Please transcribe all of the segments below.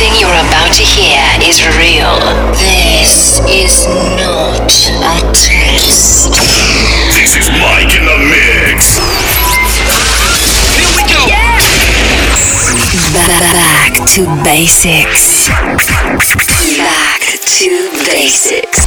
Everything you're about to hear is real. This is not a test. This is Mike in the mix. Here we go. Back to basics. Back to basics.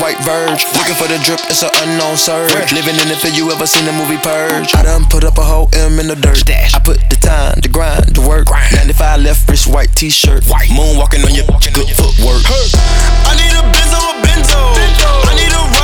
White verge. Looking for the drip. It's an unknown surge. Living in the field. You ever seen the movie Purge? I done put up a whole M in the dirt. I put the time, the grind, the work. 95 left wrist, white t-shirt. Moonwalking on your good footwork. I need a Benz or a Bento. I need a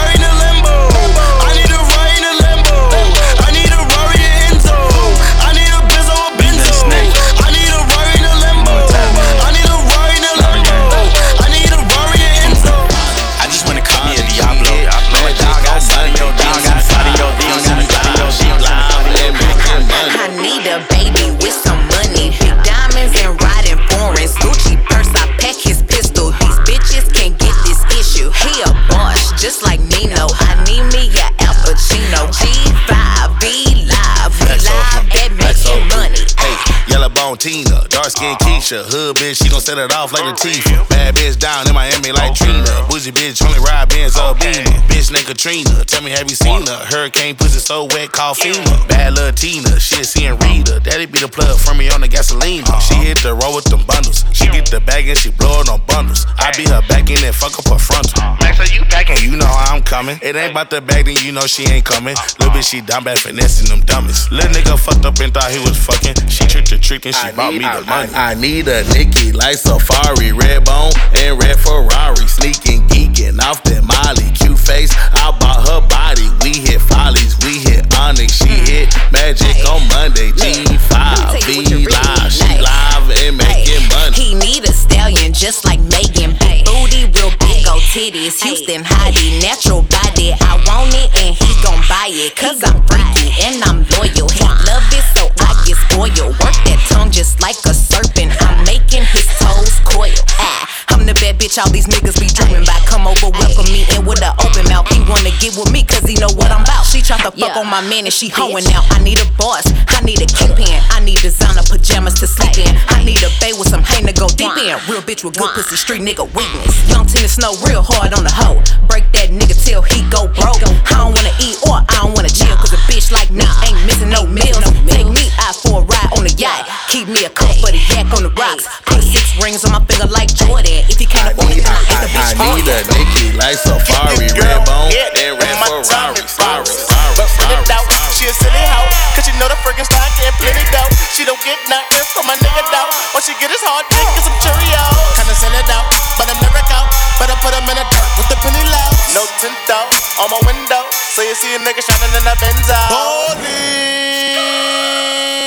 Keisha, hood bitch, she gon' set it off like Latifah. Bad bitch down in Miami like Trina, bougie bitch only ride Benz or Beamer. Bitch named Katrina, tell me have you seen her? Hurricane pussy so wet, call FEMA. Bad little Tina, shit seeing Rita, daddy be the plug for me on the gasoline. Uh-huh. She hit the road with them bundles, she get the bag and she blow it on bundles. I be her back in and fuck up her frontal. Uh-huh. Max, are you packing? You know I'm coming. It ain't about the bag, then you know she ain't coming. Uh-huh. Little bitch, she down bad finessing them dummies. Little nigga fucked up and thought he was fucking. She tricked or trick and she bought me the money. I, I, need a Nicki like Safaree, red bone and red Ferrari. Sneaking, geeking off that Molly. Cute face, I bought her body. We hit follies, we hit Onyx. She hit magic on Monday. G5, V live. She live and making money. He need a stallion just like Megan. Big booty, real big old titties. Houston hottie, natural body. I want it and he gon' buy it. Cause I'm freaky and I'm loyal. He love it so I get spoiled. Work that tongue just like a serpent. I'm making his toes coil. Ah, I'm the bad bitch all these niggas be dreaming about. Come over, welcome me in with an open mouth. He wanna get with me cause he know what I'm about. She try to fuck on my man and she hoeing out. I need a boss, I need a kingpin. I need designer pajamas to sleep in. I need a bay with some hay to go deep in. Real bitch with good pussy, street nigga weakness. Young Tina Snow real hard on the hoe. Break that nigga till he go broke. I don't wanna eat or I don't wanna chill. Cause a bitch like me ain't missing no meals. Take me out for a ride on the yacht. Keep me a cup for the yak on the rocks. Put six rings on my finger like Jordan. If you can't afford it, then I the bitch I need a you. Nicki like Safaree, red bone and red Ferrari. Sorry, sorry, But bring it sorry, out, she a silly hoe Cause she know the Frankenstein can't plenty dough She don't get nothing from my nigga though. All she get is hard dick and some Cheerios. Kinda send it out, but I'm never out. But I put him in the dirt with the penny low No tint out on my window So you see a nigga shining in a Benzo.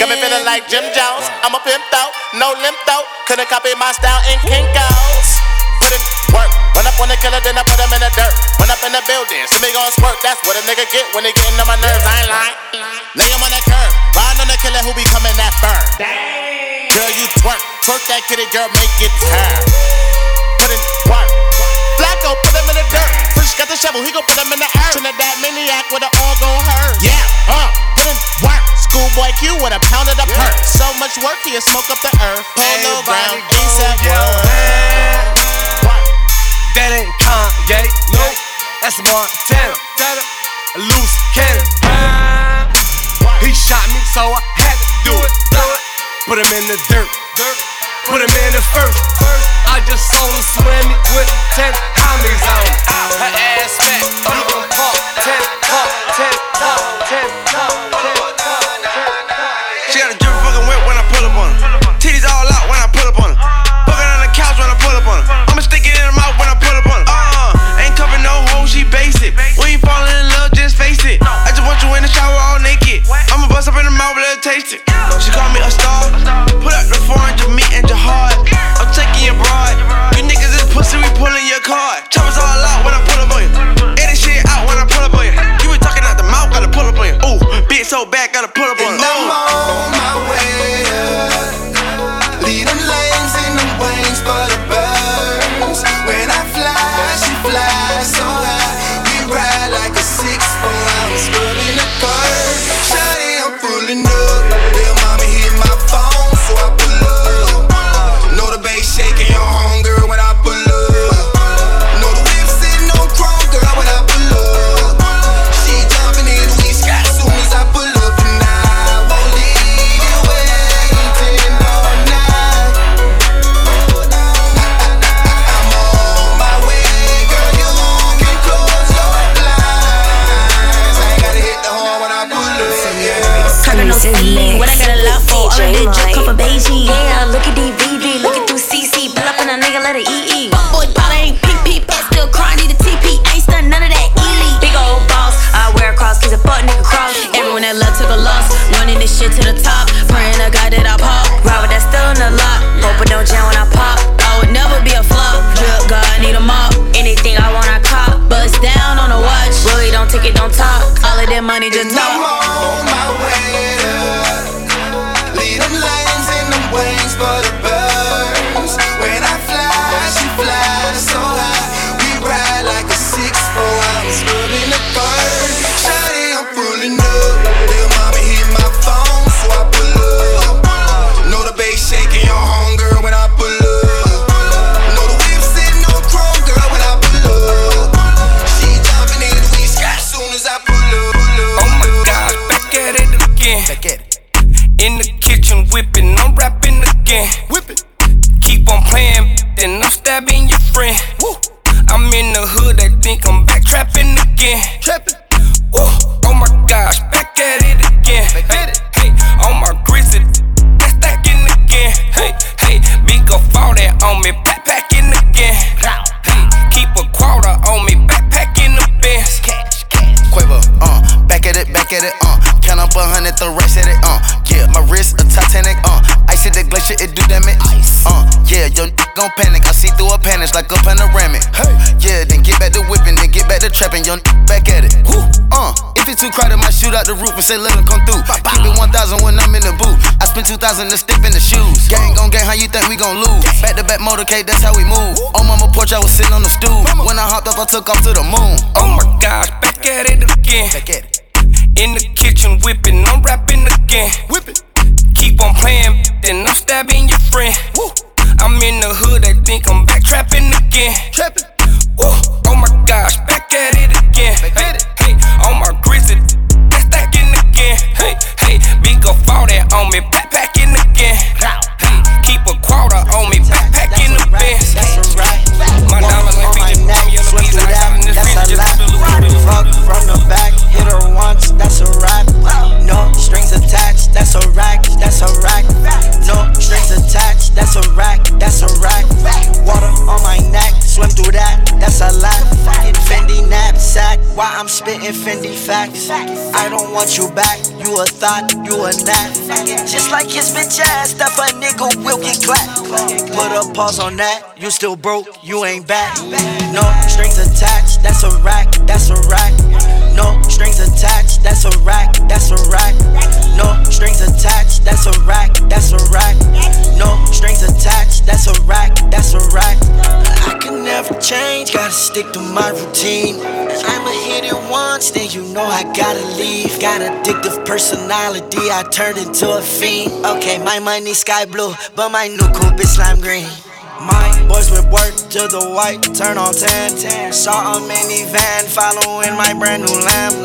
Got me feeling like Jim Jones. I'm a pimp out, no limp out Couldn't copy my style in Kinko's Put in work Run up on the killer, then I put him in the dirt. Run up in the building, see me gon' squirt. That's what a nigga get when he getting on my nerves. I ain't lying. Lay him on the curb. Riding on the killer who be coming that fur. Girl, you twerk. Twerk that kitty, girl, make it turn. Put in work. Flacko, put him in the dirt. Fresh got the shovel, he gon' put him in the earth. Trinidad maniac with it all gon' hurt. Yeah, uh, put in work. Schoolboy Q with a pound of the perk. So much work, he'll smoke up the earth. Polo Brown, ASAP. That ain't Kanye, nope. That's Montana. A loose cannon. He shot me, so I had to do it. Put him in the dirt put him in the first. I just sold a suami with 10 homies on it. Her ass fat, keep 'em pop, 10 pop, 10 pop, 10 pop, 10 pop. She got a dripping fucking wet when I pull up on her. Titties all out when I pull up on her. Fucking on the couch when I pull up on her. I'ma stick it in her mouth when I pull up on her. Uh, ain't no hoe, she basic. When you in love, just face it. I just want you in the shower all naked. I'ma bust up in the mouth, let her taste it. She call me a so bad, gotta pull up say let 'em come through. Keep it 1,000 when I'm in the booth. I spend 2,000 to step in the shoes. Gang gon' gang, how you think we gon' lose? Back to back motorcade, that's how we move. On mama porch, I was sitting on the stool. When I hopped up, I took off to the moon. Oh my gosh, back at it again. Back at it. In the kitchen whipping, I'm rapping again. Whip it. Keep on playing, then I'm stabbing your friend. Woo. I'm in the hood, they think I'm back trapping again. Trapping. Oh my gosh, back at it again. Back hey, on me, backpacking again. Keep a quarter on me, backpacking the Benz. That's a wrap. My diamonds like on my neck, swim bees, that. got in this That's a just lap. a little Fuck from the back, hit her once. That's a wrap. No strings attached. That's a rack. That's a rack. No strings attached. That's a rack. That's a rack. That. That's a lap. Fendi knapsack. Why I'm spitting Fendi facts. I don't want you back. You a thought. You a nap. Just like his bitch ass. That a nigga will get clapped. Put a pause on that. You still broke. You ain't back. No strings attached. That's a rack. That's a rack. No strings attached. That's a rack. That's a rack. No strings attached. That's a rack. That's a rack. No strings attached. That's a rack. That's a rack. I can never change. Gotta stick to my routine. I'ma hit it once, then you know I gotta leave. Got addictive personality. I turned into a fiend. Okay, my money sky blue, but my new coupe is lime green. My boys with work to the white, turn on 10. Saw a minivan following my brand new lamp.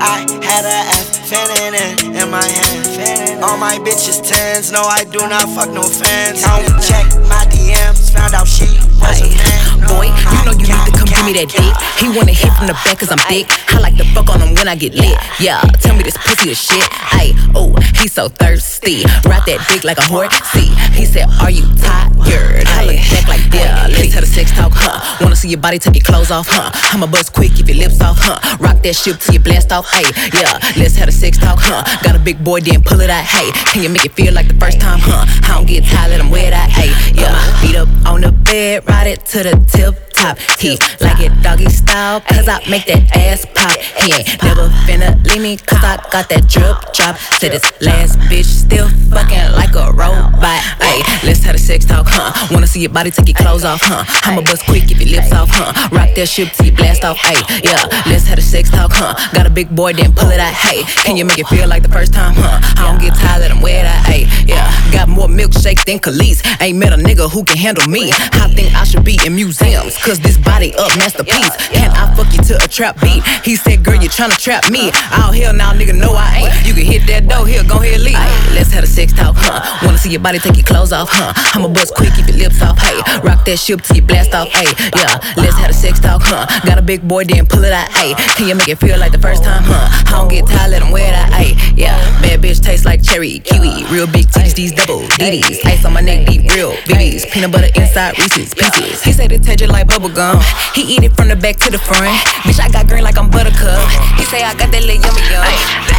I had a F fanning in, in my hand. All my bitches tens, no, I do not fuck no fans. Count check my DMs, found out she was a man. Boy, you know you need to give me that dick. He wanna hit from the back cause I'm thick. I like to fuck on him when I get lit. Yeah, tell me this pussy is shit. Ay, oh, he so thirsty. Ride that dick like a horse. See, He said, Are you tired? I look back like, Yeah, let's have a sex talk, huh? Wanna see your body take your clothes off, huh? I'ma bust quick, keep your lips off, huh? Rock that shit till you blast off, hey, yeah, let's have a sex talk, huh? Got a big boy, then pull it out, hey. Can you make it feel like the first time, huh? I don't get tired, let him wear that, hey, yeah. Beat up on the bed, ride it to the tip top. He like it doggy style, cause I make that ass pop. He ain't never finna leave me, cause I got that drip drop. To this last bitch still fucking like a robot. Hey, let's have a sex talk, huh? Wanna see your body take your clothes off, huh? I'ma bust quick if your lips off, huh? Rock that shit till you blast off, hey, yeah. Let's have a sex talk, huh? Got a big boy, then pull it out, hey. Can you make it feel like the first time, huh? I don't get tired, him wear that, hey, yeah. Got more milkshake than Kelis. Ain't met a nigga who can handle me. I think I should be in museums, cause this body up masterpiece. Can I fuck you to a trap beat? He said, girl, you tryna trap me. Out here now, nigga, no, I ain't. You can hit that door here, go ahead, leave. Let's have a sex talk, huh? Wanna see your body take your clothes off, huh? I'ma bust quick, keep your lips off, hey. Rock that shit till you blast off, hey. Yeah, let's have a sex talk, huh? Got a big boy, then pull it out, hey. Can you make it feel like the first time, huh? I don't get tired, let him wear that, hey. Yeah, bad bitch tastes like cherry, kiwi. Real big titties, these double DDs. Ice on my neck, deep, real BBs. Peanut butter inside Reese's pieces. He said it tastes like bubble gum. He eat it from the back to the front. Bitch, I got green like I'm buttercup. He say I got that little yummy yum. Ay,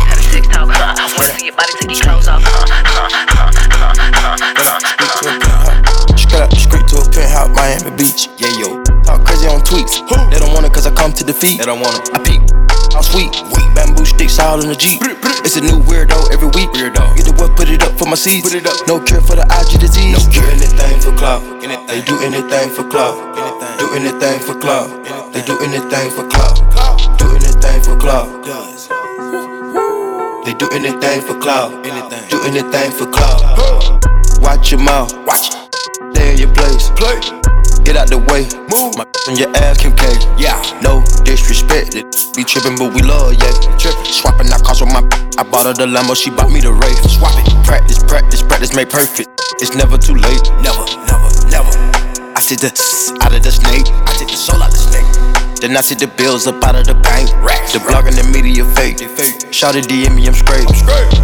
had a six talk, huh? Wanna see your body take your clothes off, huh? Huh, huh, huh, huh, huh. Straight up, straight to a penthouse, Miami Beach. Yeah, yo. Talk crazy on tweets. They don't want it cause I come to defeat. They don't want it. I peek. I'm sweet. Bamboo sticks all in the Jeep. It's a new weirdo every week. Weirdo. Get the what, put it up for my seeds. Put it up. No cure for the IG disease. No cure. anything for clout. They do anything for clout. Do anything for clout. They do anything for clout. Do anything for clout. They do anything for clout. Do anything for clout. Watch your mouth. Watch. Stay in your place. Play. Get out the way. Move. My on your ass, Kim K. Yeah. No disrespect. It be trippin', but we love, yeah. Trippin'. Swapping out cars with my. I bought her the Lambo, she bought me the Wraith. Swap it. Practice, practice, practice, make perfect. It's never too late. Never, never, never. I see the s out of the snake. I take the soul out of the snake. Then I see the bills up out of the bank. The blog and the media fake. Shout it DM me, I'm straight.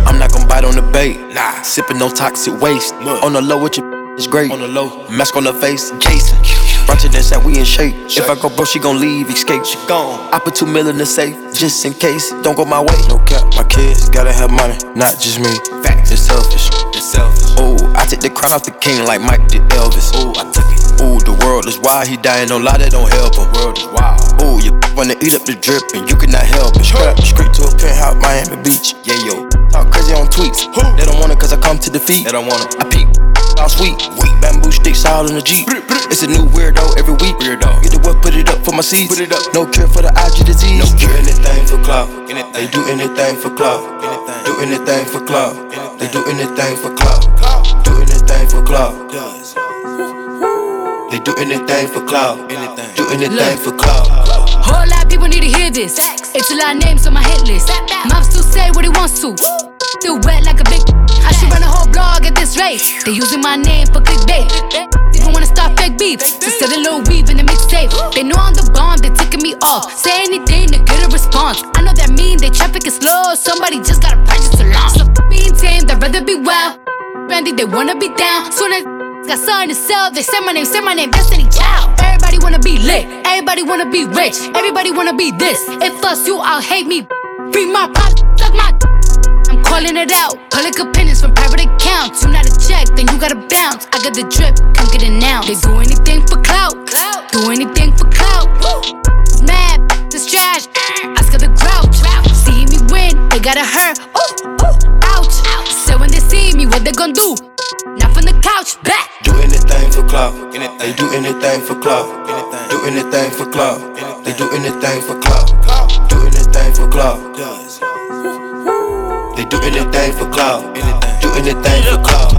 I'm not gonna bite on the bait. Nah. Sipping no toxic waste. On the low with your it's great. On the low. Mask on the face, Jason. Brunch and how we in shape. If I go broke, she gon' leave, escape. She gone. I put two mil in the safe, just in case. Don't go my way. No cap, my kids gotta have money, not just me. Facts. It's selfish. It's selfish. Ooh, I take the crown off the king like Mike did Elvis. Ooh, I took it. Ooh, the world is wild. He dying, no lie, that don't help him. World is wild. Ooh, you wanna eat up the drip and you cannot help it. Straight, straight to a penthouse, Miami Beach. Yeah, yo. Talk crazy on tweets. They don't want it cause I come to defeat. They don't want it. I peek. All sweet. Bamboo sticks all in the Jeep. It's a new weirdo every week. Weirdo. Get the what, put it up for my seeds. Put it up. No cure for the IG disease. No cure. anything for clout. They do anything for clout. Do anything for clout. They do anything for clout. Do anything for clout. They do anything for clout. Do anything for clout. Whole lot of people need to hear this. It's a lot of names on my hit list. Mom still say what he wants to. Still wet like a big. I should run a whole at this. They using my name for clickbait. Even wanna start fake beef. Just sell a little weave in the mixtape. They know I'm the bomb, they ticking me off. Say anything to get a response. I know that mean they traffic is slow. Somebody just gotta purchase a launch. So being tame, I'd rather be wild. Randy, they wanna be down. Soon as got something to sell, they say my name, say my name, Destiny Child. Everybody wanna be lit, everybody wanna be rich, everybody wanna be this. If us, you all hate me. Free my pop, calling it out. Public opinions from private accounts. You not a check, then you gotta bounce. I got the drip, come get it now. They do anything for clout, do anything for clout. Mad, this trash. Oscar the Grouch. See me win, they gotta hurt. Ooh, ooh, ouch. So when they see me, what they gon' do? Not from the couch, back. Do anything for clout. They do anything for clout. Do anything for clout. They do anything for clout. Do anything for clout. They do anything for clout. Do anything for clout.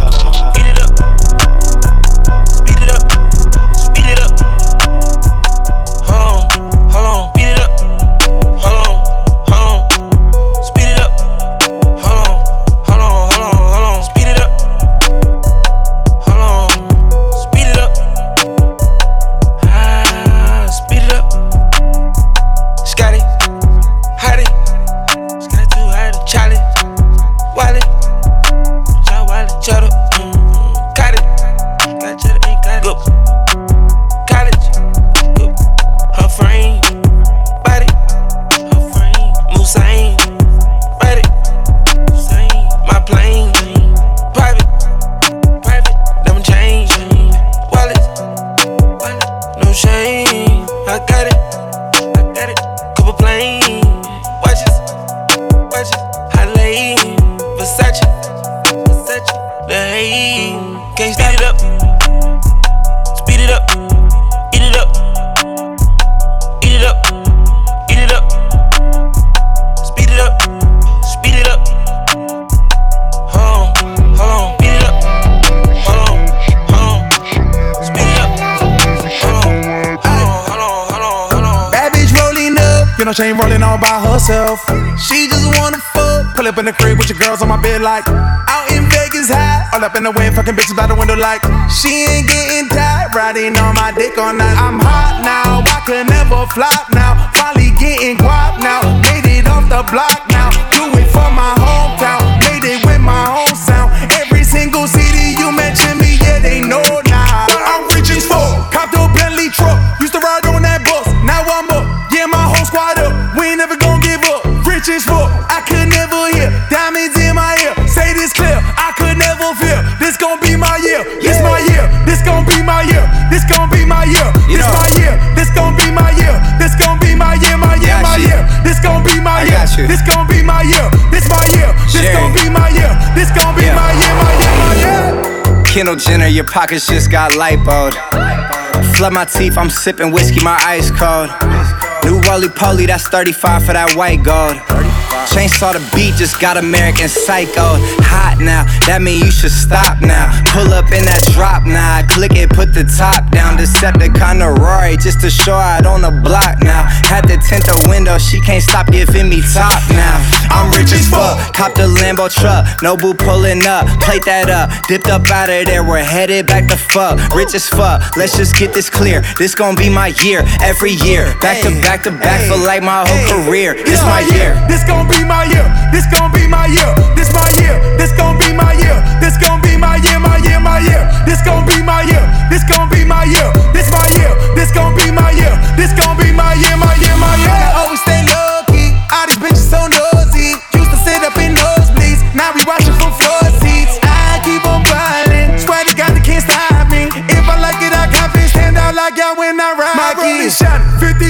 Girls on my bed like out in Vegas high, all up in the wind, fucking bitches by the window like she ain't getting tired, riding on my dick all night. I'm hot now, I could never flop now, finally getting guap now, made it off the block now, do it for my hometown, this gon' be my year, this gon' be my year, this my year, this gon' be my year, this gon' be my year, my year, my year. Kendall Jenner, your pockets just got lipoed. Flood my teeth, I'm sipping whiskey, my ice cold. New roly poly, that's 35 for that white gold. Chainsaw the beat, just got American Psycho. Hot now, that mean you should stop now. Pull up in that drop now, click it, put the top down. Decepticon to Rory, just to show out on the block now. Had to tint the window, she can't stop giving me top now. I'm rich as fuck, cop the Lambo truck, no boo pulling up. Plate that up, dipped up out of there, we're headed back to fuck. Rich as fuck, let's just get this clear. This gon' be my year, every year. Back to back to back for like my whole career. This my year. This gon' be my year. This gon' be my year. This my year. This gon' be my year. This gon' be my year. My year. My year. This gon' be my year. This gon' be my year. This my year. This gon' be my year. This gon' be my year. My year. My year. I always stay low key. All these bitches so nosy. Used to sit up in nosebleeds. Now we watching from floor seats. I keep on grinding. Swear to God they can't stop me. If I like it, I cop it. Stand out like y'all when I ride. My road is shot. 50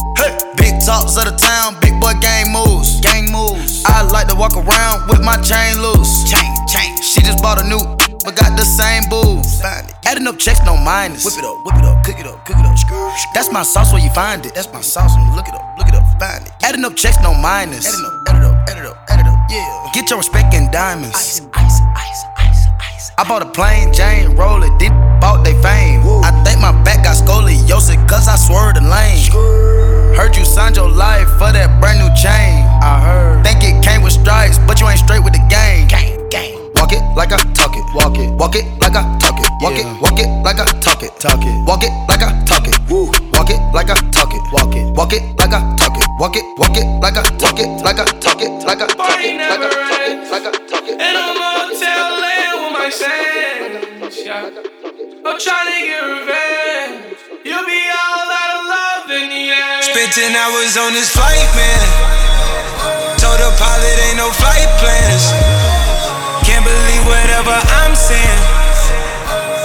Hey, big tops of the town, big boy gang moves. Gang moves. I like to walk around with my chain loose. Chain, chain. She just bought a new, but got the same booze. Adding up checks, no minus. Whip it up, whip it up, cook it up, cook it up. That's my sauce where you find it. That's my sauce when you look it up, look it up, find it. Adding up checks, no minus. Adding up, add it up, add it up, add it up, yeah. Get your respect in diamonds. Ice. I bought a plain Jane, roll it, did bought they fame. I think my back got scoliosis, cause I swerved the lane. Heard you signed your life for that brand new chain. I heard. Think it came with stripes, but you ain't straight with the game. Gang, gang. Walk it like I talk it. Walk it. Walk it like I talk it. Walk it. Walk it like I talk it. Talk it. Walk it like I talk it. Woo. Walk it like I talk it. Walk it. Walk it like I talk it. Walk it. Walk it like I talk it. Like I talk it. Like I talk it. Like I talk it. Like I talk it. And I'm motel land with my sands. Yeah. I'm trying to get revenge. You'll be all out of love in the end. Spent 10 hours on this flight, man. Told the pilot ain't no flight plans. Can't believe whatever I'm saying.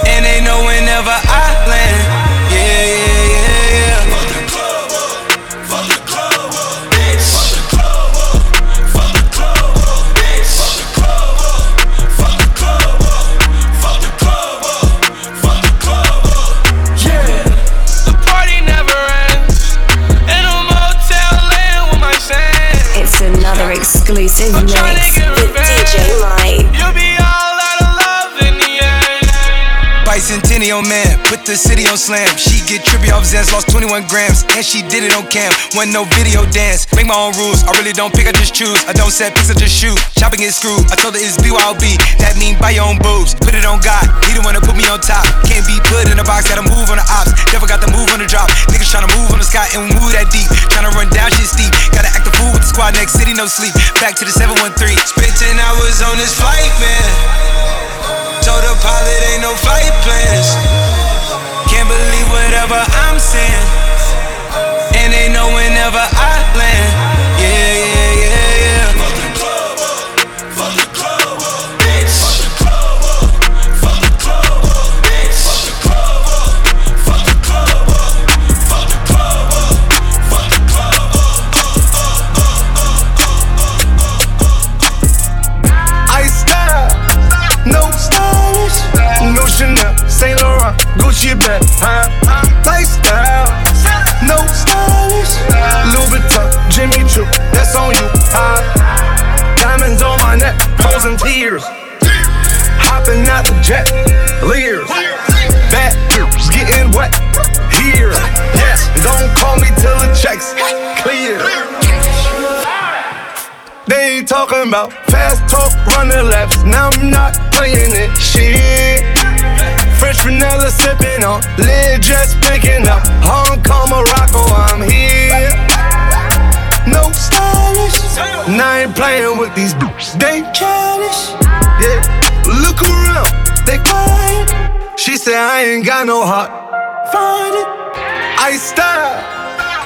And they know whenever I land. Yeah, yeah, exclusive mix with DJ Light. On man, put the city on slam. She get trippy off Xans, lost 21 grams, and she did it on cam. Wasn't no video dance. Make my own rules. I really don't pick, I just choose. I don't set picks, I just shoot. Chopping is screwed. I told her it's BYOB. That mean buy your own boobs. Put it on God. He the one to put me on top. Can't be put in a box, gotta move on the ops. Never got the move on the drop. Niggas tryna move on the sky and move that deep. Tryna run down shit steep. Gotta act the fool with the squad next city, no sleep. Back to the 713. Spent 10 hours on this flight, man. Flight. Can't believe whatever I'm saying. And they know whenever I land. Talking about fast talk, running laps. Now I'm not playing it. Shit. French vanilla sipping on, lid just picking up. Hong Kong, Morocco, I'm here. No stylish. Now I ain't playing with these bitches. They childish. Yeah. Look around, they quiet. She said I ain't got no heart. Find it. I style.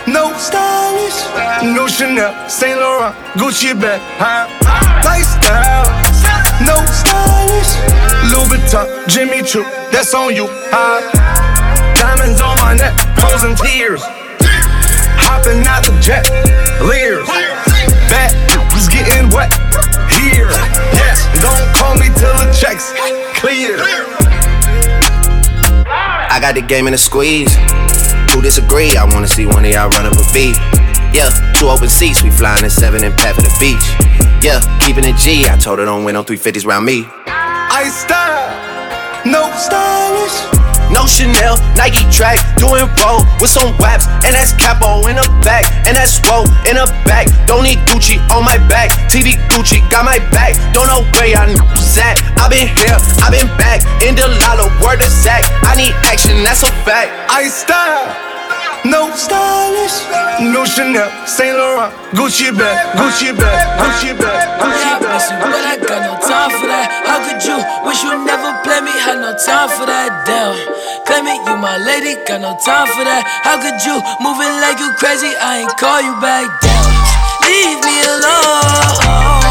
No stylish, no Chanel, Saint Laurent, Gucci bag, huh? Lifestyle, no stylish, Louis Vuitton, Jimmy Choo, that's on you, huh? Diamonds on my neck, frozen tears, hopping out the jet, leers, bad was getting wet here. Don't call me till the checks clear. I got the game in a squeeze. Who disagree? I wanna see one of y'all run up a beat. Yeah, two open seats, we flying in seven and pat for the beach. Yeah, keeping it G. I told her don't win on 350s round me. I style, no stylish. No Chanel, Nike track, doing roll with some waps, and that's capo in the back, and that's swole in the back. Don't need Gucci on my back, TV Gucci got my back. Don't know where niggas at. I been here, I been back, in the lala, word of Zach. I need action, that's a fact. I style, no stylish, no Chanel, Saint Laurent, Gucci bag, Gucci bag, Gucci bag, Gucci bag. miss you, but I got no time for that. How could you wish you never played me? Had no time for that. Damn, claim it, you my lady, got no time for that. How could you moving like you crazy? I ain't call you back. Damn, leave me alone.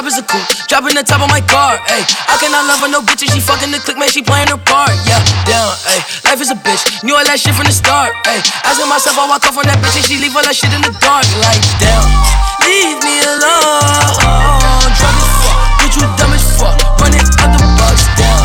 drop is a coupe, dropping the top of my car. Ay, I cannot love her no bitch and she fucking the click, man. She playing her part. Yeah, down. Ay, life is a bitch. Knew all that shit from the start. Ay, asking myself, I walk off on that bitch and she leave all that shit in the dark. Like, damn, leave me alone. Drunk as fuck, bitch, you dumb as fuck. Running out the box. Damn,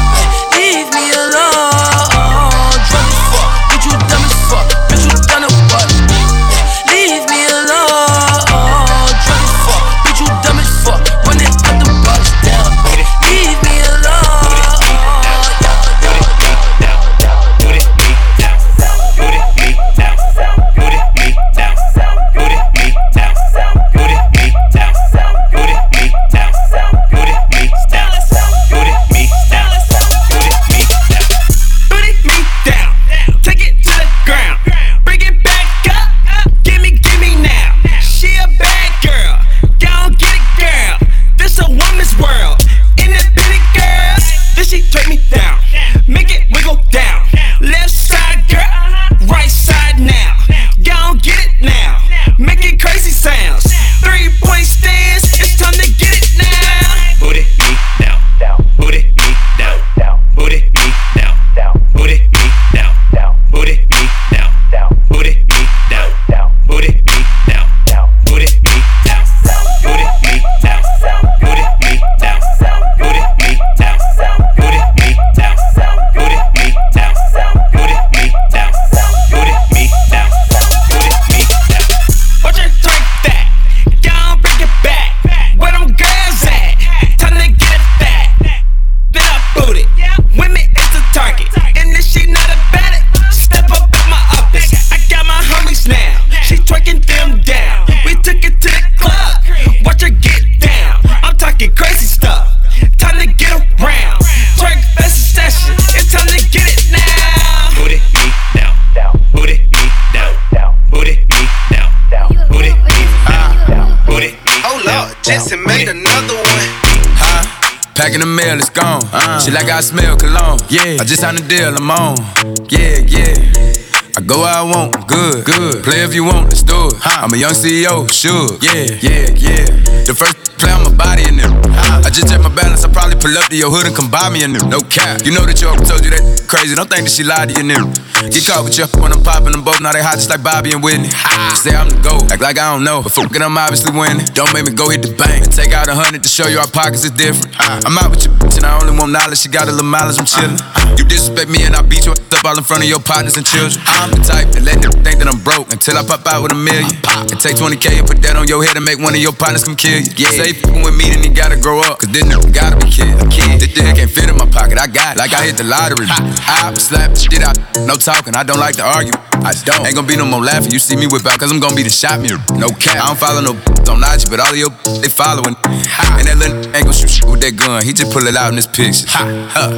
Packing the mail, it's gone. Uh, she like I smell cologne. Yeah. I just signed a deal, I'm on. Yeah, yeah. I go where I want, good, good. Play if you want, let's do it. I'm a young CEO, sure. Yeah, yeah, yeah. The first play on my body in them. Just check my balance, I probably pull up to your hood and come buy me a new. No cap. You know that your told you that crazy. Don't think that she lied to you, new. Get caught with you when I'm popping them both. Now they hot just like Bobby and Whitney. Say I'm the GOAT, act like I don't know. But fuck it, I'm obviously winning. Don't make me go hit the bank and take out a hundred to show you our pockets is different. I'm out with your bitch and I only want knowledge. She got a little mileage, I'm chillin'. You disrespect me and I beat you up all in front of your partners and children. I'm the type that let them think that I'm broke until I pop out with a million. And take 20k and put that on your head and make one of your partners come kill you. Yeah. Say fucking with me, then you gotta grow up. Cause then nigga gotta be kid. This dick can't fit in my pocket. I got it like I hit the lottery. I slap shit out, no talking. I don't like to argue. I don't. Ain't gonna be no more laughing. You see me whip out, cause I'm gonna be the shot mirror. No cap. I don't follow no on IG, but all of your they following. And that little ain't gonna shoot with that gun. He just pull it out in this picture. Ha, huh,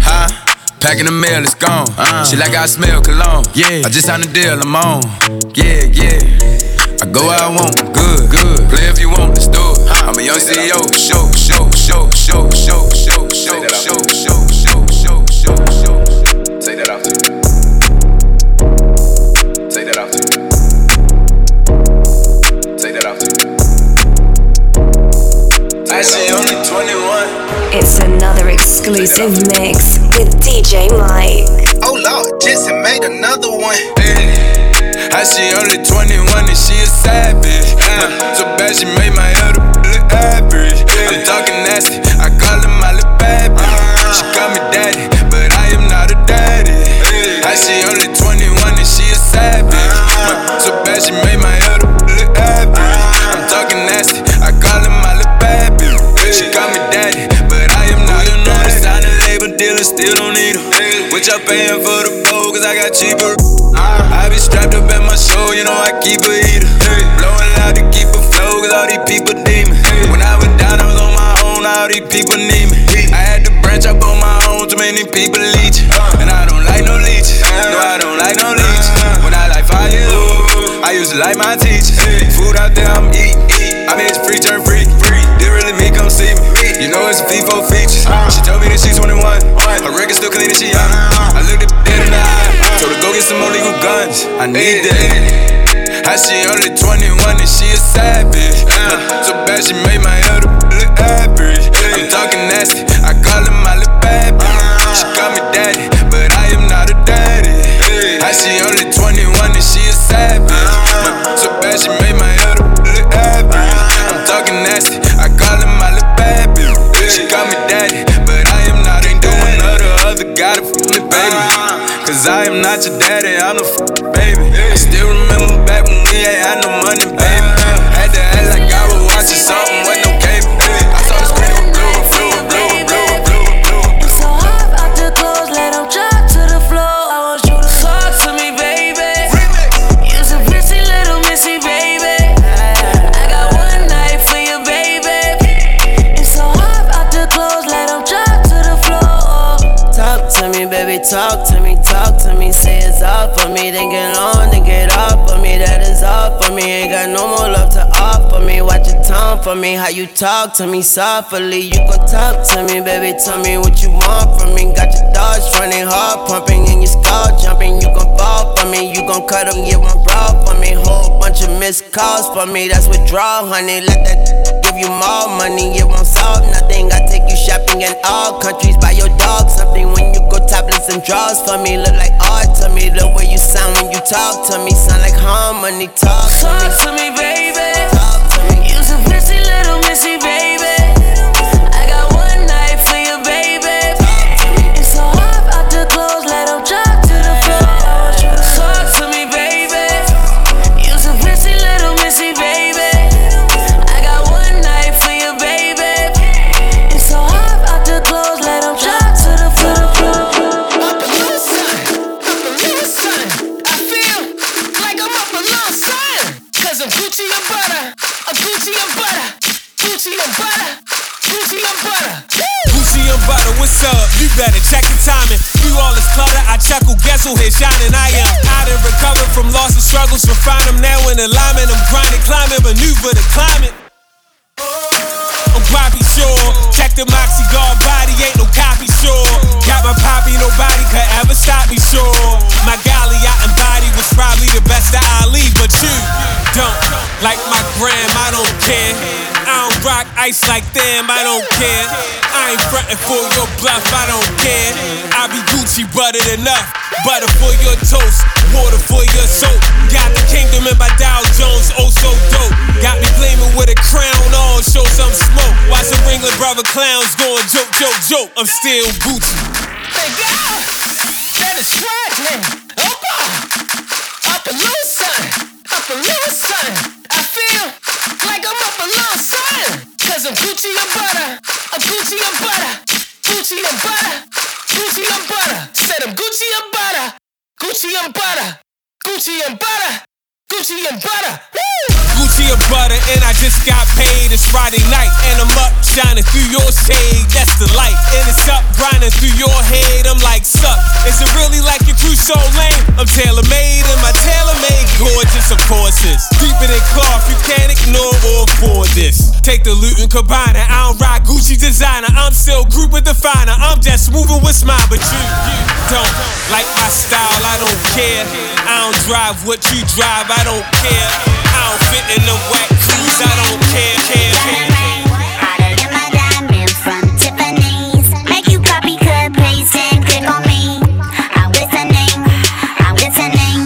huh. Packing the mail, it's gone. Uh, she like I smell cologne. Yeah. I just signed a deal, I'm on. Yeah, yeah. I go where I want, good, good. Play if you want, let's do it. I'm a young CEO, show, show, show, show, show, show, show, show, show, show, show, show, show. Take that off too. Take that off too. Take that off too. I only 21. It's another exclusive mix with DJ Mike. Oh Lord, Jetson made another one. I see only 21 and she a savage. So bad she made need that. I see only 21 and she a savage. Uh. So bad she made my other look average. I'm talking nasty. I call her my little bad bitch. Uh. She call me daddy, but I am not a daddy. I see only 21 and she a savage. Uh. So bad she made my other look average. I'm talking nasty. I call her my little bitch. She call me daddy, but I am not ain't doing other other gotta f me baby. Cause I am not your daddy, I'm the f yeah, I know money to me, baby, talk to me, talk to me. Say it's all for me, then get on, then get off for me. That is all for me. Ain't got no more love to offer me. Watch your tongue for me, how you talk to me softly. You gon' talk to me, baby, tell me what you want from me. Got your dogs running hard, pumping, and your skull jumping. You gon' fall for me, you gon' cut them, get one raw for me. Whole bunch of missed calls for me, that's withdrawal, honey. Let that give you more money, it won't solve nothing. I take you shopping in all countries, buy your dog something when you go topless and draws for me. Look like art to me, the way you sound when you talk to me, sound like harmony. Talk to me, talk to me, baby. Shining? I am out and recovered from loss and struggles, refine them now in alignment. I'm grinding, climbing, maneuver the climate. Poppy sure. Check the Moxie guard body, ain't no copy sure. Got my poppy, nobody could ever stop me sure. My golly, I embody was probably the best of Ali, but you don't. Like my gram, I don't care. I don't rock ice like them, I don't care. I ain't frontin' for your bluff, I don't care. I be Gucci buttered enough. Butter for your toast, water for your soap. Got the kingdom in my Dow Jones, oh so dope. Got me gleaming with a crown on, brother clowns going joke, joke, joke. I'm still Gucci. Hey girl, that is man. Opa, up a little son, up a little son. I feel like I'm up a little son. Cause I'm Gucci and butter, I'm Gucci and butter, Gucci and butter, Gucci and butter. Said I'm Gucci and butter, Gucci and butter, Gucci and butter, Gucci and butter. Woo! Gucci and butter, and I just got paid. It's Friday night, and I'm up shining through your shade. That's the light, and it's up grinding through your head. I'm like, suck. Is it really like your crew so lame? I'm tailor made, and my tailor made gorgeous, of course. It's deeper than cloth, you can't ignore or afford this. Take the loot and combine it. I don't rock Gucci designer, I'm still group with definer. I'm just moving with smile, but you, you don't like my style. I don't care. I don't drive what you drive. Don't care. I don't fit in the wet cruise. I don't care, care, care. You copy, cut, paste, and click on me. I'm listening, I'm listening.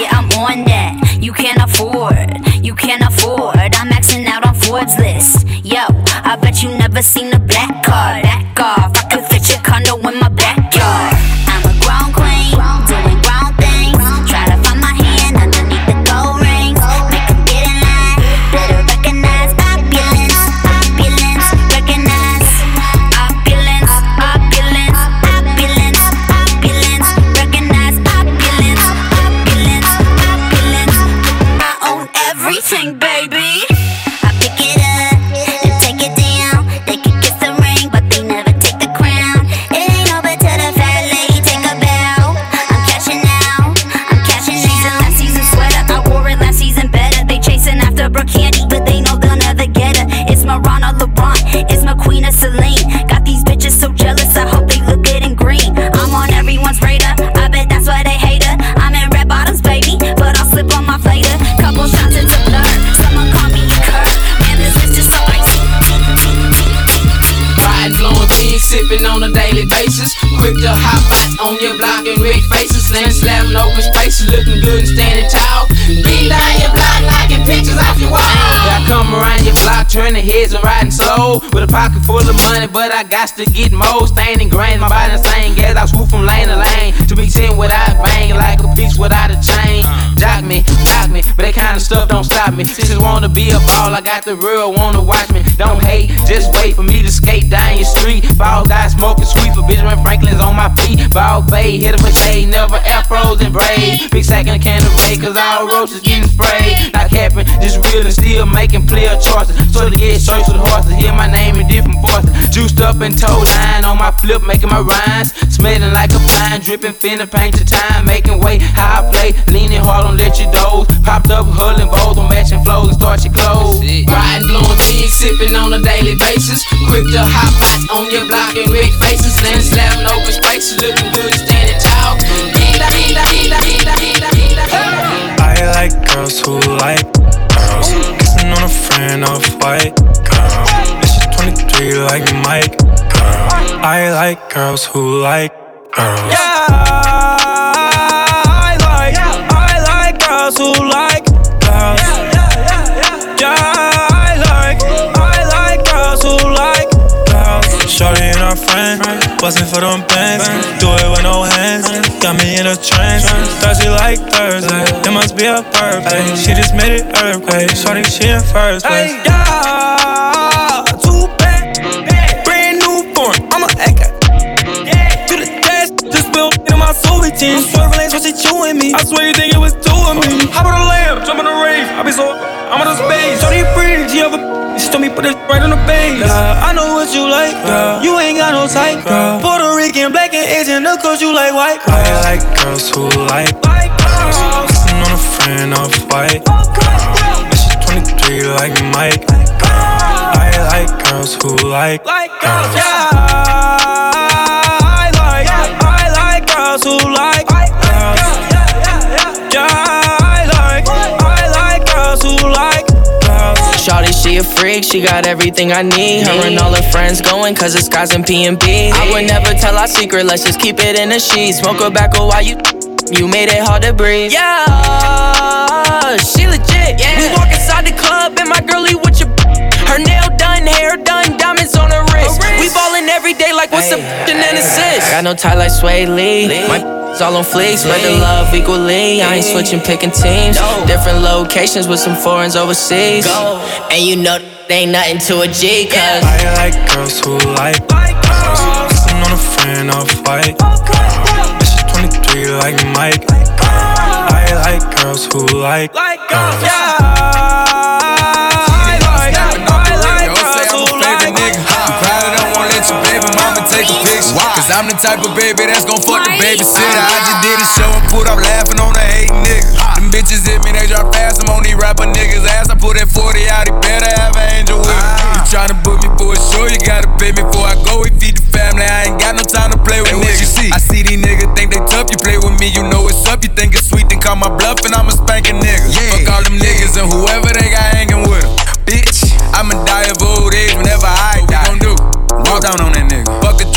Yeah, I'm on that. You can't afford, you can't afford. I'm maxing out on Ford's list. Yo, I bet you never seen a black car. Back off, I could fit your condo in my heads and riding slow. With a pocket full of money, but I got to get more. Standing grain. my body insane. Gas, I swoop from lane to lane. To be 10 without bang, like a piece without a chain. Jock me, knock me, but that kind of stuff don't stop me. Since wanna be a ball, I got the real, wanna watch me. Don't hate, just wait for me to skate down your street. Ball guy smoking sweet for Benjamin Franklin's on my feet. Ball fade, hit him a shade, never afros and braids. Big sack and a can of Ray, cause all roaches getting sprayed. Not capping, just real and still making player choices. So to get shirts with horses, hear my name in different voices. Juiced up and toe line on my flip, making my rhymes. Smelling like a pine, dripping, finna paint your time. Making way, how I play, leaning hard on let you doze. Popped up, hulling bowls on matching flows and start your clothes. Riding, blowing big, sipping on a daily basis. Quick to hop out on your block and rig faces. Slam, slamming open spaces, looking good, standing tall. I like girls who like girls. Kissing on a friend of white girl. And she's 23 like Mike girl. I like girls who like girls. Yeah, I like, I like girls who like girls. Yeah, I like, I like girls who like girls. Shorty and her friend, bustin' for them bands. Do it with no hands, got me in a trance. Thursday like Thursday, it must be a birthday. She just made it earthquake. Shorty, she in first place. Yeah, routine. Swerving lanes, what she chewing me. I swear you think it was two of me. Hop on the lamb, jump on the rave. I be so, I'm on the space. Shorty free, she ever. She told me put it right on the base. Yeah, I know what you like, girl. You ain't got no type, girl. Puerto Rican, black and Asian, look cause you like white. Girl. I like girls who like girls. Kissing on a friend of white. And she's 23 like Mike. I I like girls who like girls. Yeah, I like, I like girls who like Shawty, she a freak, she got everything I need. Her and all her friends going, cause it's guys and P&B. I would never tell our secret, let's just keep it in the sheets. Smoke a tobacco while you, you made it hard to breathe. Yeah, she legit. Yeah. We walk inside the club and my girlie with your her nail done, hair done, diamonds on her wrist. We ballin' every day like what's a and an assist. Got no tie like Swae Lee. My it's all on fleek, spread the love equally. I ain't switching, picking teams. Different locations with some foreigns overseas. And you know they ain't nothing to a G, cause I like girls who like girls. Kissing on a friend off white. Girl, this is 23 like Mike. Girl, I like girls who like girls. Yeah, picture. Cause I'm the type of baby that's gon' fuck the babysitter. I just did a show and put up laughing on the hate nigga. Them bitches hit me, they drop fast. I'm on these rapper niggas' ass. I put that 40 out, he better have an angel with him. You tryna book me for a show, you gotta pay me before I go. We feed the family, I ain't got no time to play with niggas. You see? I see these niggas think they tough, you play with me, you know it's up. You think it's sweet, then call my bluff, and I'ma spank a spanking nigga. Fuck all them niggas and whoever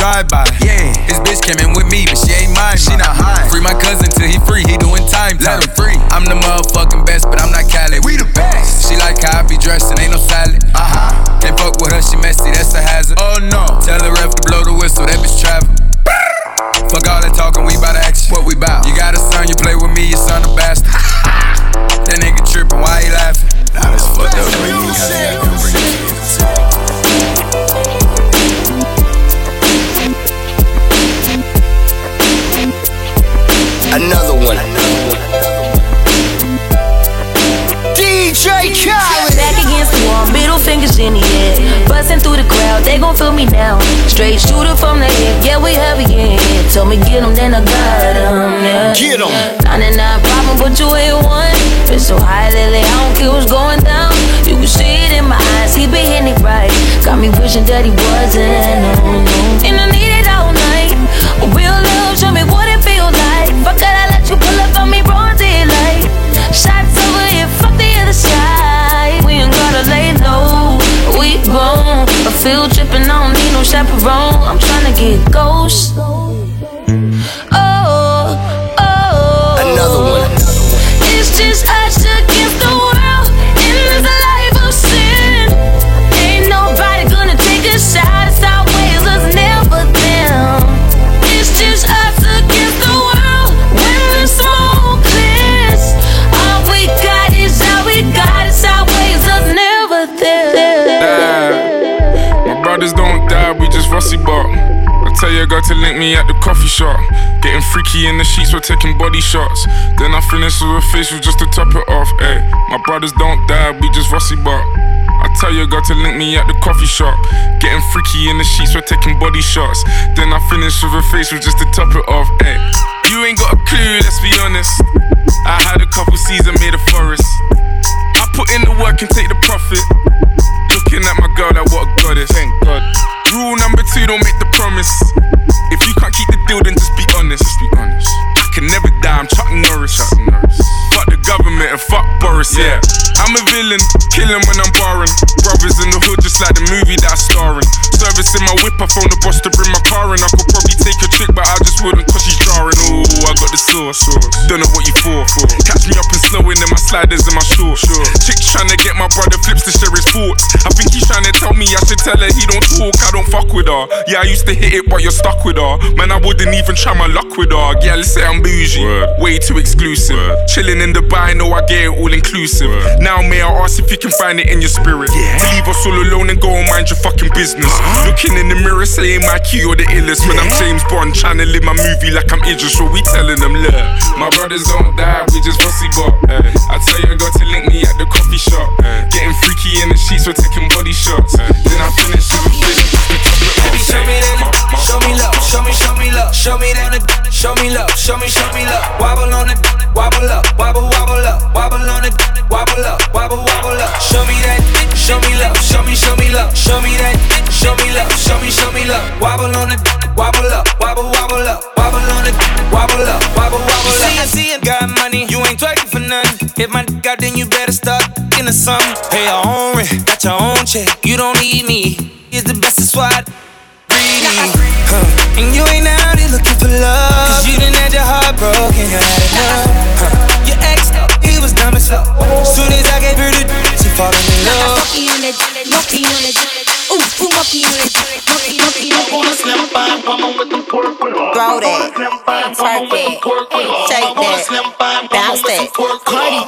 drive-by. Yeah. This bitch came in with me, but she ain't mine. She not high. Free my cousin till he free. He doing time. Let him free. I'm the motherfucking best, but I'm not Cali. We the best. She like how I be dressed and ain't no salad. Uh huh. Can't fuck with her, she messy. That's a hazard. Oh no. Tell the ref to blow the whistle. That bitch travel. Fuck all that talking, we bout action. What we bout? You got a son, you play with me, your son a bastard. that nigga trippin', why he laughing? Nah, that's fucked up, man. You gotta, gotta bring it to Another one. DJ Khaled. Back against the wall, middle fingers in the air. Busting through the crowd, they gon' feel me now. Straight shooter from the hip, yeah, we heavy in here. Told me get 'em, then I got 'em, yeah. Get 'em. 99 problem, but you ain't one. Been so high lately, I don't care what's going down. You can see it in my eyes, he been hitting it right. Got me wishing that he wasn't, no, no. And I need it all night. Real love, show me what low, we grown. A field trip and I don't need no chaperone. I'm tryna get ghost. Oh, oh. Another one. It's just tell your girl to link me at the coffee shop. Getting freaky in the sheets, we're taking body shots. Then I finish with a facial just to top it off. Ayy, my brothers don't die, we just rusty bark. I tell your girl to link me at the coffee shop. Getting freaky in the sheets, we're taking body shots. Then I finish with a facial just to top it off. Ayy, you ain't got a clue, let's be honest. I had a couple seasons made a forest. I put in the work and take the profit. Looking at my girl, like what a goddess. Thank God. Rule number two, don't make the promise. If you can't keep the deal, then just be honest. Just be honest. I can never die, I'm Chuck Norris. Chuck Norris. Fuck the government and fuck Boris, yeah. I'm a villain, killing when I'm barring. Brothers in the hood, just like the movie that I'm starring. Servicing my whip, I phone the boss to bring my car in. I could probably take a chick, but I just wouldn't cause she's jarring. Ooh, I got the sauce. Don't know what you for. Catch me up in snowing in my sliders and my shorts. Chick trying to get my brother flips to share his thoughts. I think he's trying to tell me I should tell her he don't talk, I don't fuck with her. Yeah, I used to hit it, but you're stuck with her. Man, I wouldn't even try my luck with her. Yeah, let's say I'm bougie. Way too exclusive. Chilling in Dubai, know I get it all inclusive. Now, may I ask if you can find it in your spirit? To leave us all alone and go and mind your fucking business. Looking in the mirror, saying my key or the illest. When I'm James Bond, trying to live my movie like I'm Idris, so we telling them, look, my brothers don't die, we just rusty bop. I tell you, I got to link me at the coffee shop. Getting freaky in the sheets, we're taking body shots. Then I finish fish. Baby, show me that. Show me love. Show me, show me love. Show me that. Show me love. Show me, show me love. Wobble on it. Wobble up. Wobble, wobble up. Wobble on it wanna wobble up, wobble, wobble up. Show me that, show me love, show me, show me love, show me that, show me love, show me, show me love. Wobble on it, wobble up, wobble, wobble up, wobble on it, wobble up, wobble, wobble up. See, I see him got money, you ain't twerking for none. If my dick out, then you better start in the sun. Pay your own rent, got your own check, you don't need me. Is the best that's why greedy. Huh. And you ain't out here looking for love. Cause you done had your heart broken, you had enough. Huh. You ex, was dumb as slow. Soon as I gave her the she fall in love. Monkey on it, monkey on it. Ooh, ooh, monkey on it. Monkey, monkey on it. Throw that, twerk that, shake that, bounce that. Cardi,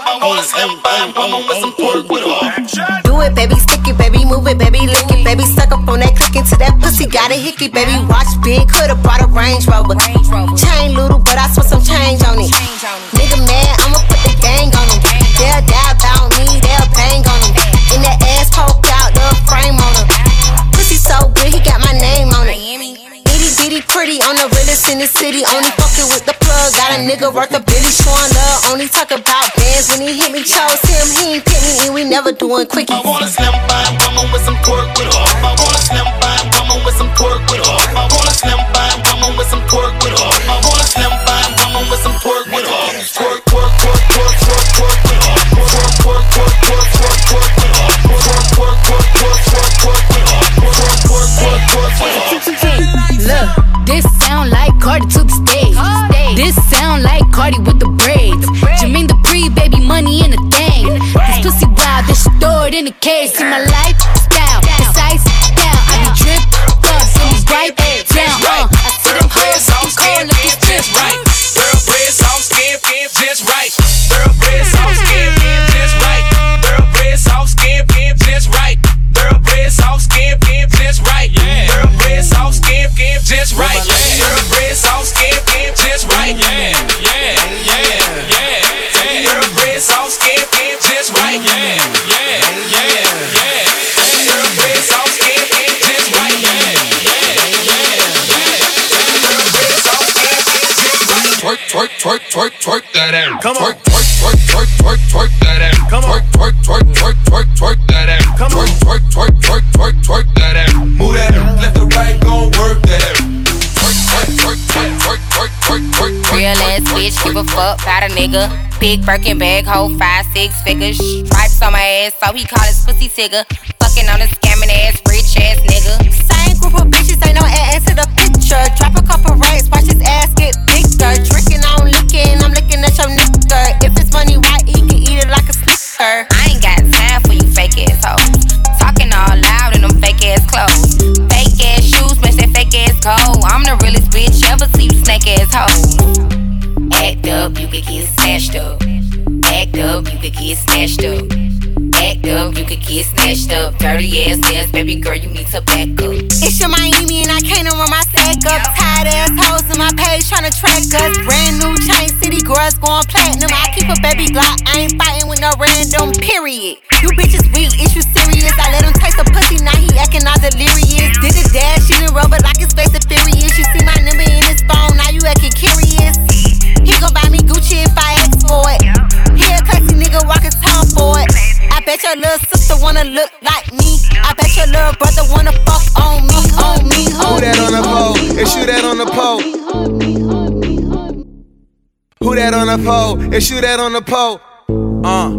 Do it, baby, stick it, baby, move it, baby, lick it, baby, suck up on that click into that pussy, got a hickey, baby, watch big, coulda brought a Range Rover. Chain little, but I spent some change on it. Nigga mad, I'ma They'll die about me, they'll bang on him. In that ass poke out, the frame on him. Pussy so good, he got my name on it. Itty bitty pretty on the realest in the city. Only fucking with the plug. Got a nigga worth a billy showing love. Only talk about bands when he hit me. Chose him, he ain't pick me, and we never doing quickie. I want a slim fine woman with some pork with her. I want a slim fine woman with some pork with her. I want a slim fine woman with some pork with her. I want a slim fine woman with some pork with her. Cardi with the braids. Jermaine the pre baby money in a thing. This pussy wild, this stored in a cage. See my lifestyle, Come on. Twerk, twerk, twerk, twerk, twerk that ass. Come on. Twerk, twerk, twerk, twerk, twerk, twerk that ass. Come on. Twerk, twerk, twerk, twerk, twerk, twerk that ass. Move that ass. Left to right, gon' work that ass. Twerk, twerk, twerk, twerk, twerk, twerk, twerk, twerk. Real ass bitch, give a fuck about a nigga. Big Birkin bag, hold five, six figures. Stripes on my ass, so he call his pussy tigger. Fucking on a scamming ass, rich ass nigga. Same group of bitches, ain't no ass to the picture. Drop get snatched up. Dirty ass ass, baby girl, you need to back up. It's your Miami and I can't run my sack up. Tired ass hoes in my page tryna track us. Brand new chain city girls going platinum. I keep a baby Glock, I ain't fighting with no random. Period. You bitches weak, is you serious? I let him taste the pussy, now he acting all delirious. Did a dash in the rubber that on the pole? Is you that on the pole? Uh.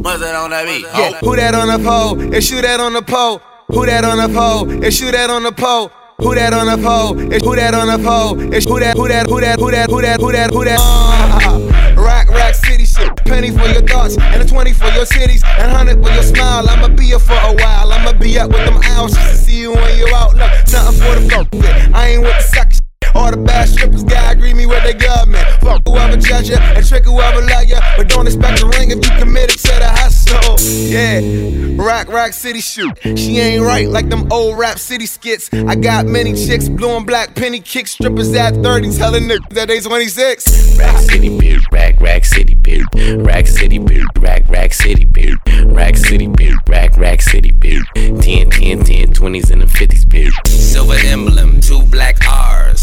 What's that on that beat? Yeah. Who that on the pole? Is you that on the pole? Who that on the pole? Is you that on the pole? Who that on the pole? Is who that on the pole? Is who that? Who that? Who that? Who that? Who that? Who that? Who that? Uh, rack, rack, city shit. Penny for your thoughts and a twenty for your cities and hundred for your smile. I'ma be here for a while. I'ma be up with them owls just to see you when you're out. Look, nothing for the fuck with. I ain't with the sucker shit. All the bad strippers gotta agree me with their government. Fuck whoever judge ya and trick whoever love ya. But don't expect a ring if you committed to the hustle. Yeah, rock, rock city shoot. She ain't right like them old rap city skits. I got many chicks, blue and black penny kick strippers at 30, telling niggas that they 26. Rack City, beard, rack, rack city, beard, rack city, beard, rack, rack city, beard, rack city, beard, rack, rack city, beard, 10, 10, 10, 20s and the 50s, beard. Silver emblem, two black R's.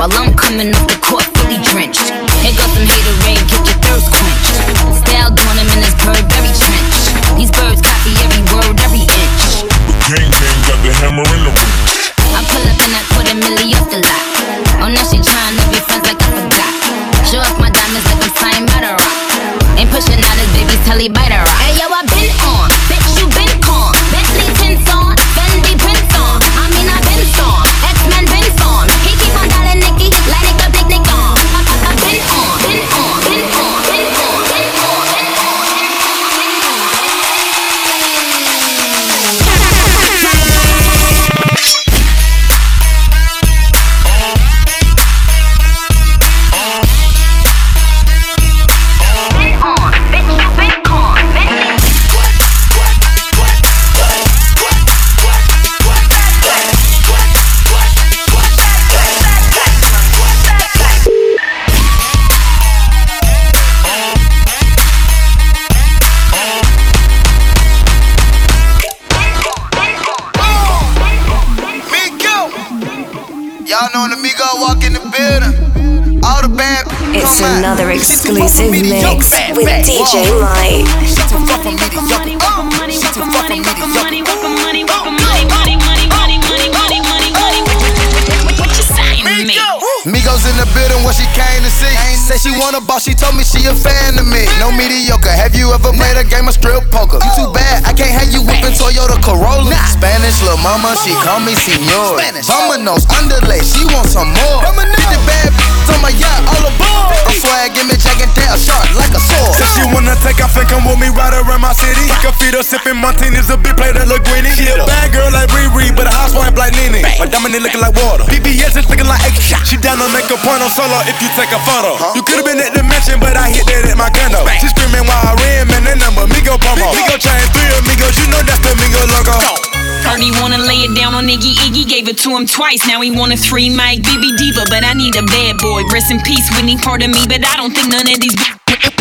While I'm coming off sharp like a sword. Said she wanna take off and come with me right around my city. Fuck her feet up, sipping martinis, a big plate that look greeny. She a bad girl like Riri, but a housewife like Nene. My diamond looking like water. BBS is looking like extra. She down to make a point on solo if you take a photo. Huh? You could've been at the mansion, but I hit that at my condo. She screaming while I ran, man, that number, Migo promo. Migo chain, three amigos, you know that's the Migo logo. Heard he wanna lay it down on Iggy Iggy, gave it to him twice. Now he want a three Mike BB Diva, but I need a bad boy. Rest in peace, Whitney, part of me, but I don't think none of these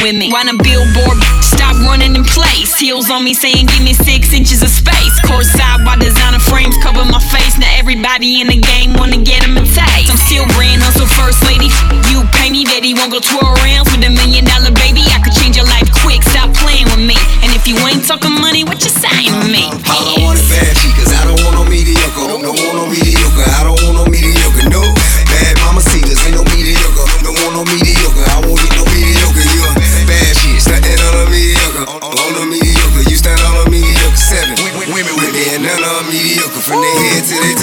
with me. Why the billboard stop running in place? Heels on me saying give me six inches of space. Courtside while designer frames cover my face. Now everybody in the game wanna get him a taste. I'm still grand hustle first lady. You pay me that he won't go twirl rounds with a million dollar baby. I could change your life quick. Stop playing with me. And if you ain't talking money, what you saying to me? I want is bad cause I don't want no mediocre. Don't, don't want no mediocre. I don't want no mediocre.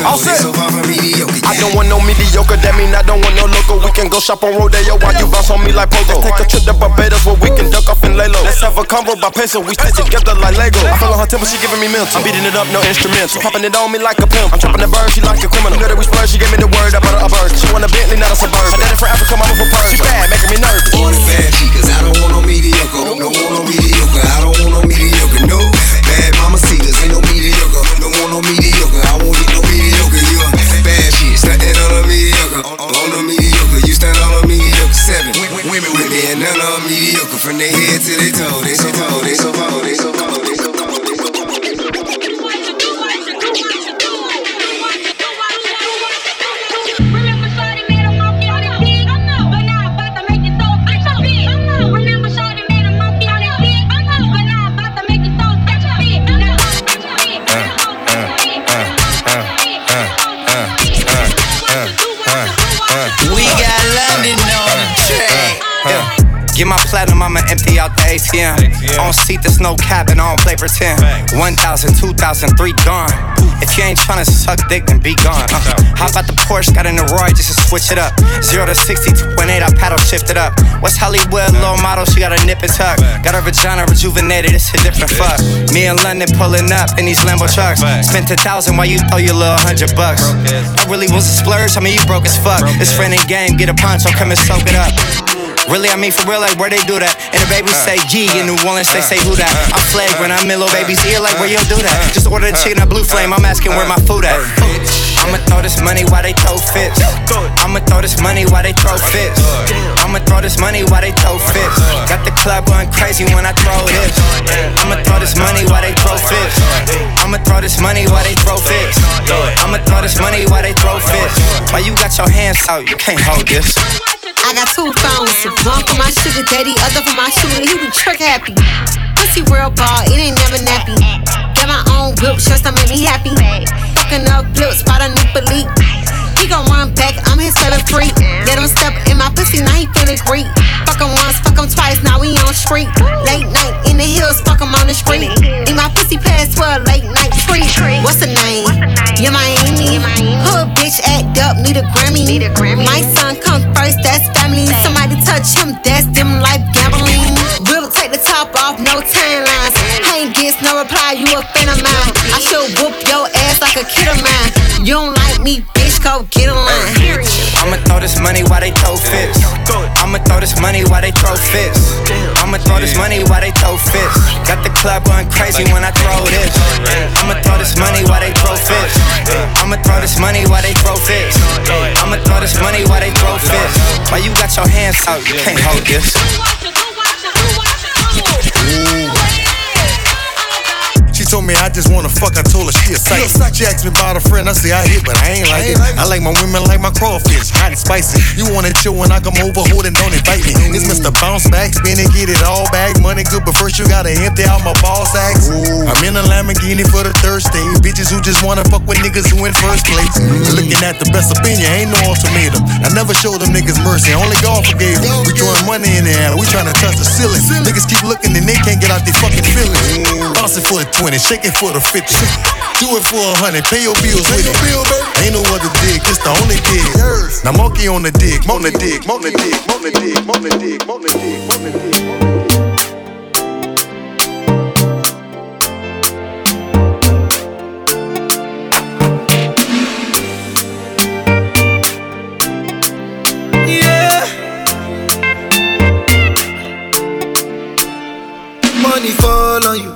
All toes, they set. so far from mediocre. I don't want no mediocre, that mean I don't want no local. We can go shop on Rodeo while you bounce on me like Pogo. Let's take a trip to Barbados where we can duck off and lay low. Let's have a combo by peso, we stick together like Lego. I feel on her temple, she giving me mental. I'm beating it up, no instrumental. She Popping it on me like a pimp. I'm trapping the bird, she like a criminal. You know that we splurge, she gave me the word, I bought her a bird. She want a Bentley, not a suburban. Her daddy from Africa, mama from Persia. She bad, making me nervous. want a bad shit, I don't want no mediocre. Don't, don't want no mediocre. I don't want no mediocre. Platinum, I'ma empty out the ATM. On seat, there's no cabin, I don't play pretend. 1,000, 2,000, 3 gone. If you ain't tryna suck dick, then be gone. Uh, how about the Porsche? Got in the Roy just to switch it up. Zero to 60, 2.8, I paddle shift it up. What's Hollywood, low model, she got a nip and tuck. Got her vagina rejuvenated, it's a different fuck. Me in London pulling up in these Lambo trucks. Spent a thousand while you throw your little hundred bucks. I really was a splurge, I mean, you broke as fuck. It's friend and game, get a punch, I'll come and soak it up. Really, I mean for real, like where they do that. And the baby say G in New Orleans, they say who that. I'm flagrant, I'm in little baby's ear, like where you do that. Just order the chicken at Blue Flame, I'm asking where my food at. I'ma throw this money while they throw fits. I'ma throw this money while they throw fits. I'ma throw this money while they throw fits. Got the club going crazy when I throw this. I'ma throw this money while they throw fits. I'ma throw this money while they throw fits. I'ma throw this money while they throw fits. Why you got your hands out? You can't hold this. I got two phones, one for my sugar daddy, other for my shooter. He be trick happy. Pussy real ball, it ain't never nappy. Get my own whip, shirts that make me happy. Fucking up flips, spot a new leak. He gon' run back, I'm his favorite freak. Let him step in my pussy, now he feeling great. Fuck him once, fuck him twice, now we on street. Late night in the hills, fuck him on the street. Need my pussy for a late night treat. What's the name? Yeah, Miami. Hood bitch act up, need a Grammy. My son come first, that's. Somebody touch him, that's them life gambling. We'll take the top off, no timelines. I no reply, you a fan of mine. I should whoop your ass like a kid of mine. You don't like me, bitch, go get a line. I'ma throw this money while they throw fits. I'ma throw this money while they throw fits. I'ma throw this money while they throw fits. Got the club going crazy when I throw this. I'ma throw this money while they throw fits. I'ma throw this money while they throw fits. I'ma throw this money while they throw fits. Why you got your hands out? You can't hold this. She told me I just wanna fuck, I told her she a psych. She asked me about a friend, I say I hit, but I ain't like it. I like my women like my crawfish, hot and spicy. You want it chill when I come over, hold it, don't invite me. It's Mr. Bounce Back, spin and get it all back. Money good, but first you gotta empty out my ball sacks. I'm in a Lamborghini for the Thursday. Bitches who just wanna fuck with niggas who in first place. Looking at the best opinion, ain't no ultimatum. I never showed them niggas mercy, only God forgave them. We throwing money in the air, we to touch the ceiling. Niggas keep looking and they can't get out their fucking feelings. Bouncing for the 20, shaking for the 50. Do it for a hundred, pay your bills with it. Ain't no other dick, it's the only dick. Now monkey on the dick, on the dick, on the dick, on the dick, on the dick, on the dick, on the dick. Yeah. Money fall on you,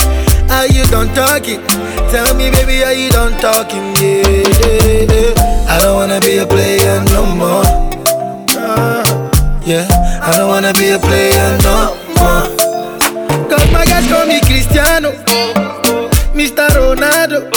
Are you done talking? Tell me, baby, are you talking? Yeah. yeah, yeah. I don't wanna be a player no more. Yeah. I don't wanna be a player no more. Cause my guys call me Cristiano, Mr. Ronaldo,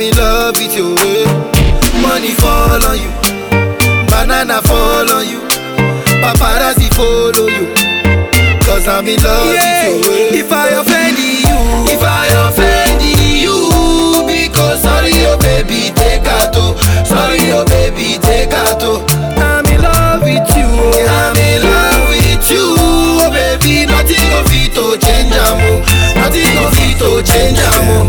I'm in love with you. eh. Money fall on you, banana fall on you, paparazzi follow you. Cause I'm in love with you. eh. If I offend you, if I offend you, because sorry, oh baby, take out. oh. Sorry, oh baby, take out. oh. I'm in love with you. oh. I'm in love with you, oh baby. Nothing of it to change, amo. Nothing of it to change, amo.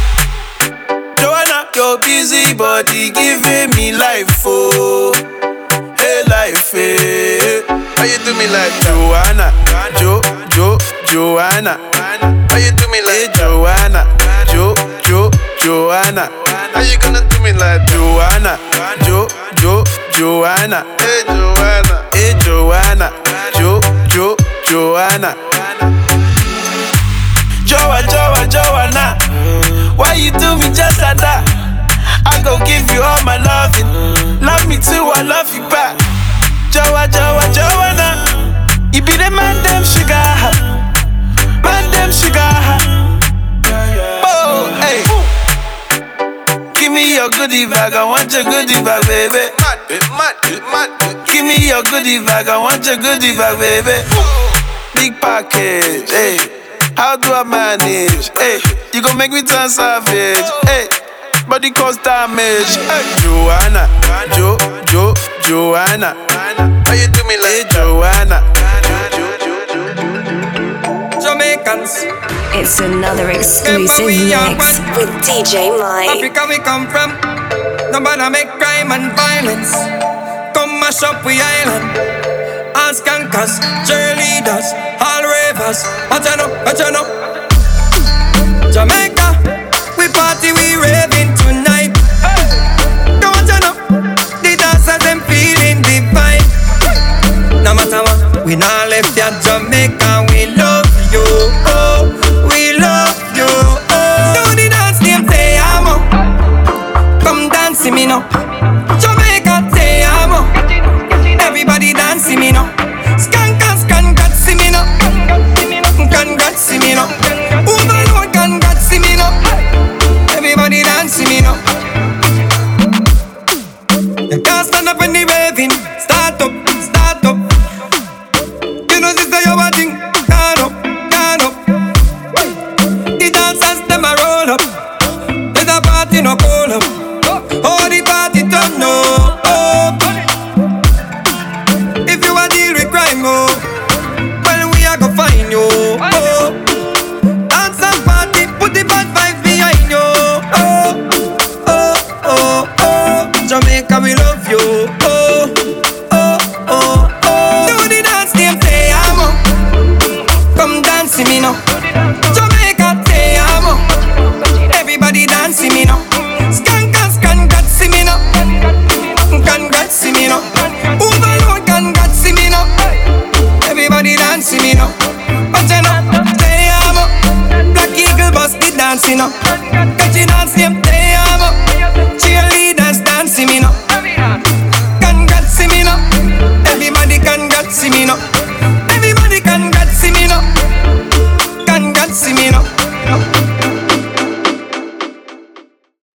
your busy body giving me life, oh, hey life, eh. hey. Why you do me like Joanna, Jo, Jo, Joanna? Why you do me like hey, Joanna, Jo, Jo, Joanna? How you gonna do me like Joanna, Jo, Jo, Joanna? Hey Joanna, hey Joanna, Jo, Jo, Joanna. Joa, Joa, Joanna. Why you do me just like that? I go give you all my loving. Love me too, I love you back. Joa, Joa, Joanna. You be the man, them sugar. Man, them sugar. Oh, hey. Give me your goodie bag, I want your goodie bag, baby. Give me your goodie bag, I want your goodie bag, baby. Big package, hey. How do I manage? Hey, you gon' make me turn savage. Hey, body cause damage. Hey, Joanna, Jo, Jo, Joanna. How you do me like hey, Joanna? Jamaicans. It's another exclusive mix with DJ Mike. Africa we come from. Nobody make crime and violence. Come mash up we island. All skankers, cheerleaders, all ravers. What you know, what me.